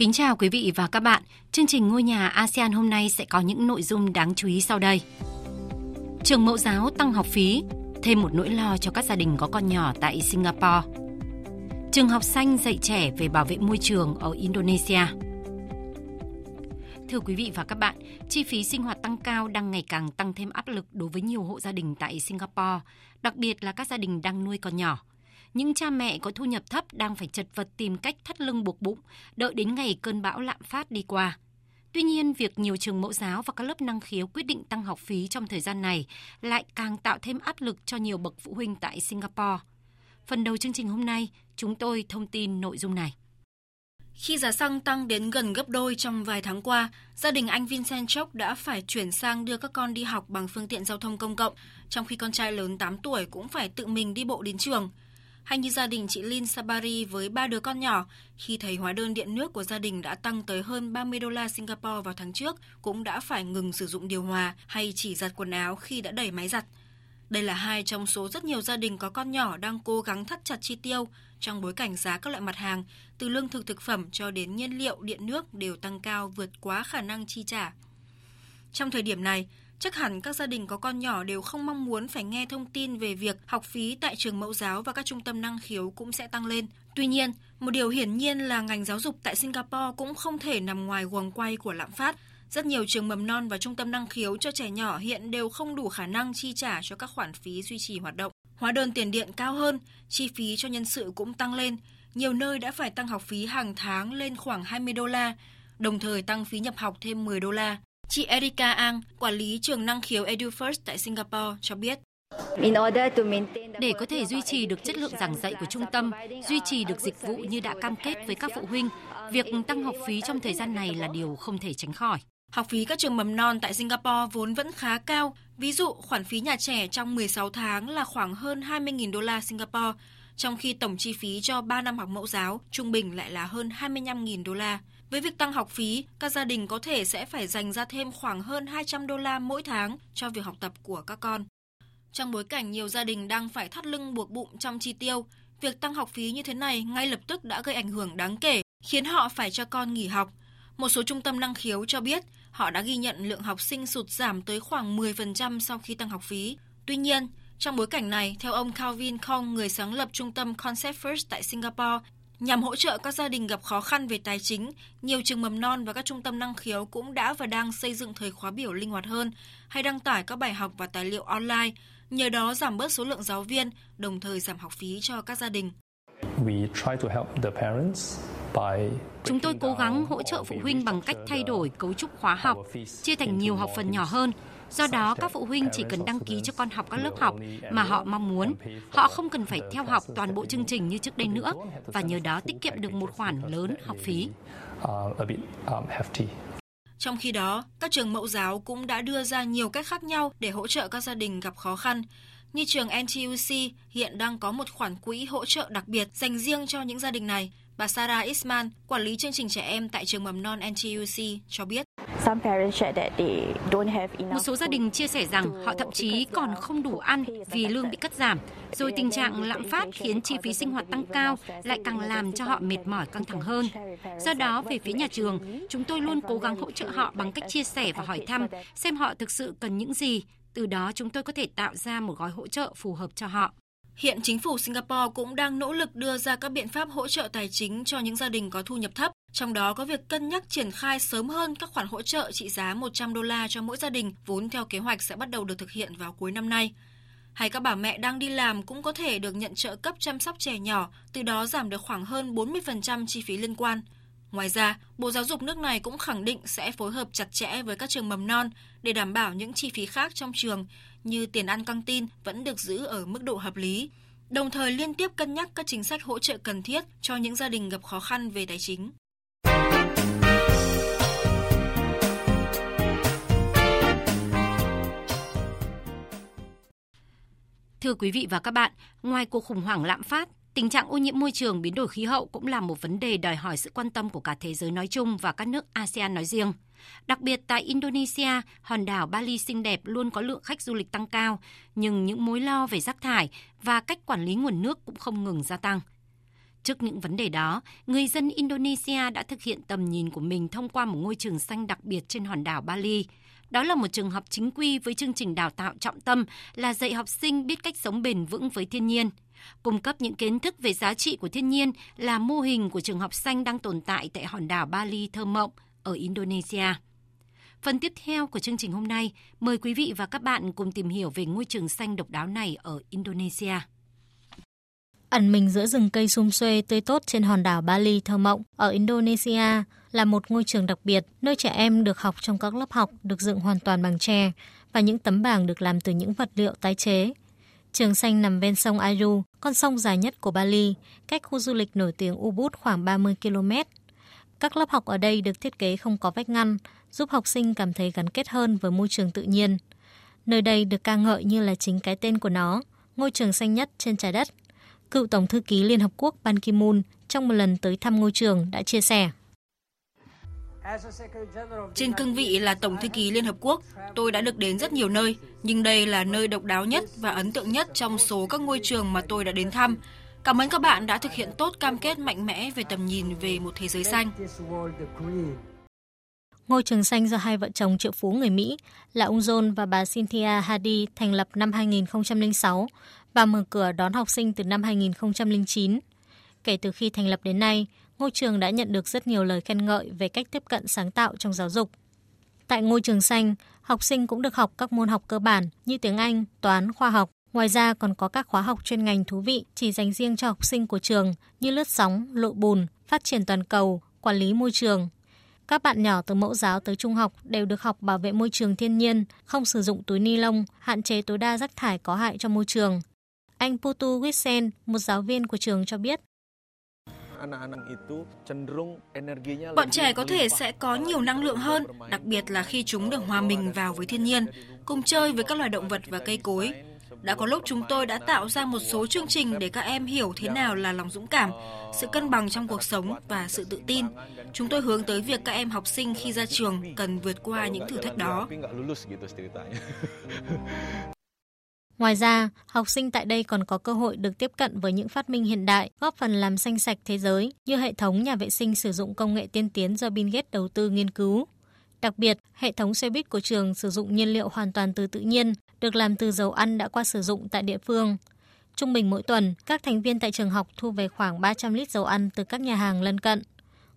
Kính chào quý vị và các bạn. Chương trình Ngôi nhà ASEAN hôm nay sẽ có những nội dung đáng chú ý sau đây. Trường mẫu giáo tăng học phí, thêm một nỗi lo cho các gia đình có con nhỏ tại Singapore. Trường học xanh dạy trẻ về bảo vệ môi trường ở Indonesia. Thưa quý vị và các bạn, chi phí sinh hoạt tăng cao đang ngày càng tăng thêm áp lực đối với nhiều hộ gia đình tại Singapore, đặc biệt là các gia đình đang nuôi con nhỏ những cha mẹ có thu nhập thấp đang phải chật vật tìm cách thắt lưng buộc bụng, đợi đến ngày cơn bão lạm phát đi qua. Tuy nhiên, việc nhiều trường mẫu giáo và các lớp năng khiếu quyết định tăng học phí trong thời gian này lại càng tạo thêm áp lực cho nhiều bậc phụ huynh tại Singapore. Phần đầu chương trình hôm nay, chúng tôi thông tin nội dung này. Khi giá xăng tăng đến gần gấp đôi trong vài tháng qua, gia đình anh Vincent Chok đã phải chuyển sang đưa các con đi học bằng phương tiện giao thông công cộng, trong khi con trai lớn 8 tuổi cũng phải tự mình đi bộ đến trường – hay như gia đình chị Lin Sabari với ba đứa con nhỏ, khi thấy hóa đơn điện nước của gia đình đã tăng tới hơn 30 đô la Singapore vào tháng trước, cũng đã phải ngừng sử dụng điều hòa hay chỉ giặt quần áo khi đã đẩy máy giặt. Đây là hai trong số rất nhiều gia đình có con nhỏ đang cố gắng thắt chặt chi tiêu trong bối cảnh giá các loại mặt hàng, từ lương thực thực phẩm cho đến nhiên liệu, điện nước đều tăng cao vượt quá khả năng chi trả. Trong thời điểm này, Chắc hẳn các gia đình có con nhỏ đều không mong muốn phải nghe thông tin về việc học phí tại trường mẫu giáo và các trung tâm năng khiếu cũng sẽ tăng lên. Tuy nhiên, một điều hiển nhiên là ngành giáo dục tại Singapore cũng không thể nằm ngoài guồng quay của lạm phát. Rất nhiều trường mầm non và trung tâm năng khiếu cho trẻ nhỏ hiện đều không đủ khả năng chi trả cho các khoản phí duy trì hoạt động. Hóa đơn tiền điện cao hơn, chi phí cho nhân sự cũng tăng lên. Nhiều nơi đã phải tăng học phí hàng tháng lên khoảng 20 đô la, đồng thời tăng phí nhập học thêm 10 đô la. Chị Erika Ang, quản lý trường năng khiếu EduFirst tại Singapore cho biết. Để có thể duy trì được chất lượng giảng dạy của trung tâm, duy trì được dịch vụ như đã cam kết với các phụ huynh, việc tăng học phí trong thời gian này là điều không thể tránh khỏi. Học phí các trường mầm non tại Singapore vốn vẫn khá cao. Ví dụ, khoản phí nhà trẻ trong 16 tháng là khoảng hơn 20.000 đô la Singapore, trong khi tổng chi phí cho 3 năm học mẫu giáo trung bình lại là hơn 25.000 đô la. Với việc tăng học phí, các gia đình có thể sẽ phải dành ra thêm khoảng hơn 200 đô la mỗi tháng cho việc học tập của các con. Trong bối cảnh nhiều gia đình đang phải thắt lưng buộc bụng trong chi tiêu, việc tăng học phí như thế này ngay lập tức đã gây ảnh hưởng đáng kể, khiến họ phải cho con nghỉ học. Một số trung tâm năng khiếu cho biết họ đã ghi nhận lượng học sinh sụt giảm tới khoảng 10% sau khi tăng học phí. Tuy nhiên, trong bối cảnh này, theo ông Calvin Kong, người sáng lập trung tâm Concept First tại Singapore, Nhằm hỗ trợ các gia đình gặp khó khăn về tài chính, nhiều trường mầm non và các trung tâm năng khiếu cũng đã và đang xây dựng thời khóa biểu linh hoạt hơn hay đăng tải các bài học và tài liệu online, nhờ đó giảm bớt số lượng giáo viên, đồng thời giảm học phí cho các gia đình. Chúng tôi cố gắng hỗ trợ phụ huynh bằng cách thay đổi cấu trúc khóa học, chia thành nhiều học phần nhỏ hơn Do đó, các phụ huynh chỉ cần đăng ký cho con học các lớp học mà họ mong muốn. Họ không cần phải theo học toàn bộ chương trình như trước đây nữa và nhờ đó tiết kiệm được một khoản lớn học phí. Trong khi đó, các trường mẫu giáo cũng đã đưa ra nhiều cách khác nhau để hỗ trợ các gia đình gặp khó khăn. Như trường NTUC hiện đang có một khoản quỹ hỗ trợ đặc biệt dành riêng cho những gia đình này. Bà Sarah Isman, quản lý chương trình trẻ em tại trường mầm non NTUC cho biết. Một số gia đình chia sẻ rằng họ thậm chí còn không đủ ăn vì lương bị cắt giảm, rồi tình trạng lạm phát khiến chi phí sinh hoạt tăng cao lại càng làm cho họ mệt mỏi căng thẳng hơn. Do đó, về phía nhà trường, chúng tôi luôn cố gắng hỗ trợ họ bằng cách chia sẻ và hỏi thăm xem họ thực sự cần những gì. Từ đó chúng tôi có thể tạo ra một gói hỗ trợ phù hợp cho họ. Hiện chính phủ Singapore cũng đang nỗ lực đưa ra các biện pháp hỗ trợ tài chính cho những gia đình có thu nhập thấp, trong đó có việc cân nhắc triển khai sớm hơn các khoản hỗ trợ trị giá 100 đô la cho mỗi gia đình, vốn theo kế hoạch sẽ bắt đầu được thực hiện vào cuối năm nay. Hay các bà mẹ đang đi làm cũng có thể được nhận trợ cấp chăm sóc trẻ nhỏ, từ đó giảm được khoảng hơn 40% chi phí liên quan. Ngoài ra, Bộ Giáo dục nước này cũng khẳng định sẽ phối hợp chặt chẽ với các trường mầm non để đảm bảo những chi phí khác trong trường như tiền ăn căng tin vẫn được giữ ở mức độ hợp lý, đồng thời liên tiếp cân nhắc các chính sách hỗ trợ cần thiết cho những gia đình gặp khó khăn về tài chính. Thưa quý vị và các bạn, ngoài cuộc khủng hoảng lạm phát tình trạng ô nhiễm môi trường, biến đổi khí hậu cũng là một vấn đề đòi hỏi sự quan tâm của cả thế giới nói chung và các nước ASEAN nói riêng. Đặc biệt tại Indonesia, hòn đảo Bali xinh đẹp luôn có lượng khách du lịch tăng cao, nhưng những mối lo về rác thải và cách quản lý nguồn nước cũng không ngừng gia tăng. Trước những vấn đề đó, người dân Indonesia đã thực hiện tầm nhìn của mình thông qua một ngôi trường xanh đặc biệt trên hòn đảo Bali. Đó là một trường học chính quy với chương trình đào tạo trọng tâm là dạy học sinh biết cách sống bền vững với thiên nhiên. Cung cấp những kiến thức về giá trị của thiên nhiên là mô hình của trường học xanh đang tồn tại tại hòn đảo Bali thơ mộng ở Indonesia. Phần tiếp theo của chương trình hôm nay, mời quý vị và các bạn cùng tìm hiểu về ngôi trường xanh độc đáo này ở Indonesia. Ẩn mình giữa rừng cây sum xuê tươi tốt trên hòn đảo Bali thơ mộng ở Indonesia là một ngôi trường đặc biệt, nơi trẻ em được học trong các lớp học được dựng hoàn toàn bằng tre và những tấm bảng được làm từ những vật liệu tái chế. Trường xanh nằm ven sông Ayu, con sông dài nhất của Bali, cách khu du lịch nổi tiếng Ubud khoảng 30 km. Các lớp học ở đây được thiết kế không có vách ngăn, giúp học sinh cảm thấy gắn kết hơn với môi trường tự nhiên. Nơi đây được ca ngợi như là chính cái tên của nó, ngôi trường xanh nhất trên trái đất. Cựu Tổng thư ký Liên Hợp Quốc Ban Ki-moon trong một lần tới thăm ngôi trường đã chia sẻ. Trên cương vị là Tổng thư ký Liên Hợp Quốc, tôi đã được đến rất nhiều nơi, nhưng đây là nơi độc đáo nhất và ấn tượng nhất trong số các ngôi trường mà tôi đã đến thăm. Cảm ơn các bạn đã thực hiện tốt cam kết mạnh mẽ về tầm nhìn về một thế giới xanh. Ngôi trường xanh do hai vợ chồng triệu phú người Mỹ là ông John và bà Cynthia Hardy thành lập năm 2006 và mở cửa đón học sinh từ năm 2009. Kể từ khi thành lập đến nay, ngôi trường đã nhận được rất nhiều lời khen ngợi về cách tiếp cận sáng tạo trong giáo dục. Tại ngôi trường xanh, học sinh cũng được học các môn học cơ bản như tiếng Anh, toán, khoa học. Ngoài ra còn có các khóa học chuyên ngành thú vị chỉ dành riêng cho học sinh của trường như lướt sóng, lộ bùn, phát triển toàn cầu, quản lý môi trường. Các bạn nhỏ từ mẫu giáo tới trung học đều được học bảo vệ môi trường thiên nhiên, không sử dụng túi ni lông, hạn chế tối đa rác thải có hại cho môi trường. Anh Putu Witsen, một giáo viên của trường cho biết, Bọn trẻ có thể sẽ có nhiều năng lượng hơn, đặc biệt là khi chúng được hòa mình vào với thiên nhiên, cùng chơi với các loài động vật và cây cối. Đã có lúc chúng tôi đã tạo ra một số chương trình để các em hiểu thế nào là lòng dũng cảm, sự cân bằng trong cuộc sống và sự tự tin. Chúng tôi hướng tới việc các em học sinh khi ra trường cần vượt qua những thử thách đó. Ngoài ra, học sinh tại đây còn có cơ hội được tiếp cận với những phát minh hiện đại, góp phần làm xanh sạch thế giới như hệ thống nhà vệ sinh sử dụng công nghệ tiên tiến do Bill Gates đầu tư nghiên cứu. Đặc biệt, hệ thống xe buýt của trường sử dụng nhiên liệu hoàn toàn từ tự nhiên, được làm từ dầu ăn đã qua sử dụng tại địa phương. Trung bình mỗi tuần, các thành viên tại trường học thu về khoảng 300 lít dầu ăn từ các nhà hàng lân cận.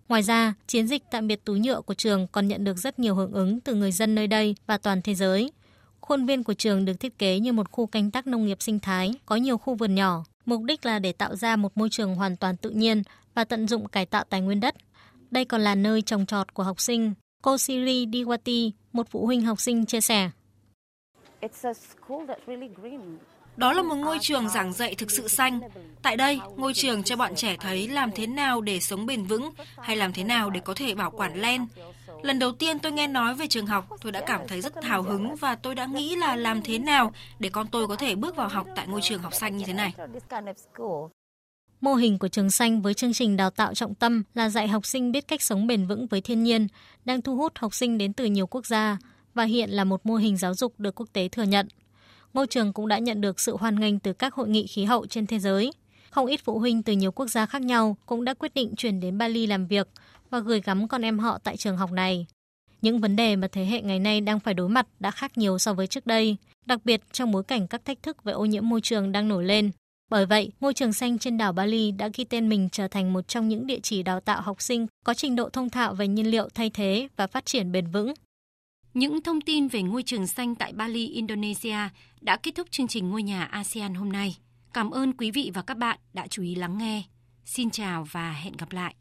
Ngoài ra, chiến dịch tạm biệt túi nhựa của trường còn nhận được rất nhiều hưởng ứng từ người dân nơi đây và toàn thế giới. Khuôn viên của trường được thiết kế như một khu canh tác nông nghiệp sinh thái, có nhiều khu vườn nhỏ, mục đích là để tạo ra một môi trường hoàn toàn tự nhiên và tận dụng cải tạo tài nguyên đất. Đây còn là nơi trồng trọt của học sinh. Cô Siri Diwati, một phụ huynh học sinh chia sẻ. Đó là một ngôi trường giảng dạy thực sự xanh. Tại đây, ngôi trường cho bọn trẻ thấy làm thế nào để sống bền vững hay làm thế nào để có thể bảo quản len. Lần đầu tiên tôi nghe nói về trường học, tôi đã cảm thấy rất hào hứng và tôi đã nghĩ là làm thế nào để con tôi có thể bước vào học tại ngôi trường học xanh như thế này. Mô hình của trường xanh với chương trình đào tạo trọng tâm là dạy học sinh biết cách sống bền vững với thiên nhiên, đang thu hút học sinh đến từ nhiều quốc gia và hiện là một mô hình giáo dục được quốc tế thừa nhận. Ngôi trường cũng đã nhận được sự hoan nghênh từ các hội nghị khí hậu trên thế giới. Không ít phụ huynh từ nhiều quốc gia khác nhau cũng đã quyết định chuyển đến Bali làm việc và gửi gắm con em họ tại trường học này. Những vấn đề mà thế hệ ngày nay đang phải đối mặt đã khác nhiều so với trước đây, đặc biệt trong bối cảnh các thách thức về ô nhiễm môi trường đang nổi lên. Bởi vậy, ngôi trường xanh trên đảo Bali đã ghi tên mình trở thành một trong những địa chỉ đào tạo học sinh có trình độ thông thạo về nhiên liệu thay thế và phát triển bền vững. Những thông tin về ngôi trường xanh tại Bali, Indonesia đã kết thúc chương trình Ngôi nhà ASEAN hôm nay. Cảm ơn quý vị và các bạn đã chú ý lắng nghe. Xin chào và hẹn gặp lại.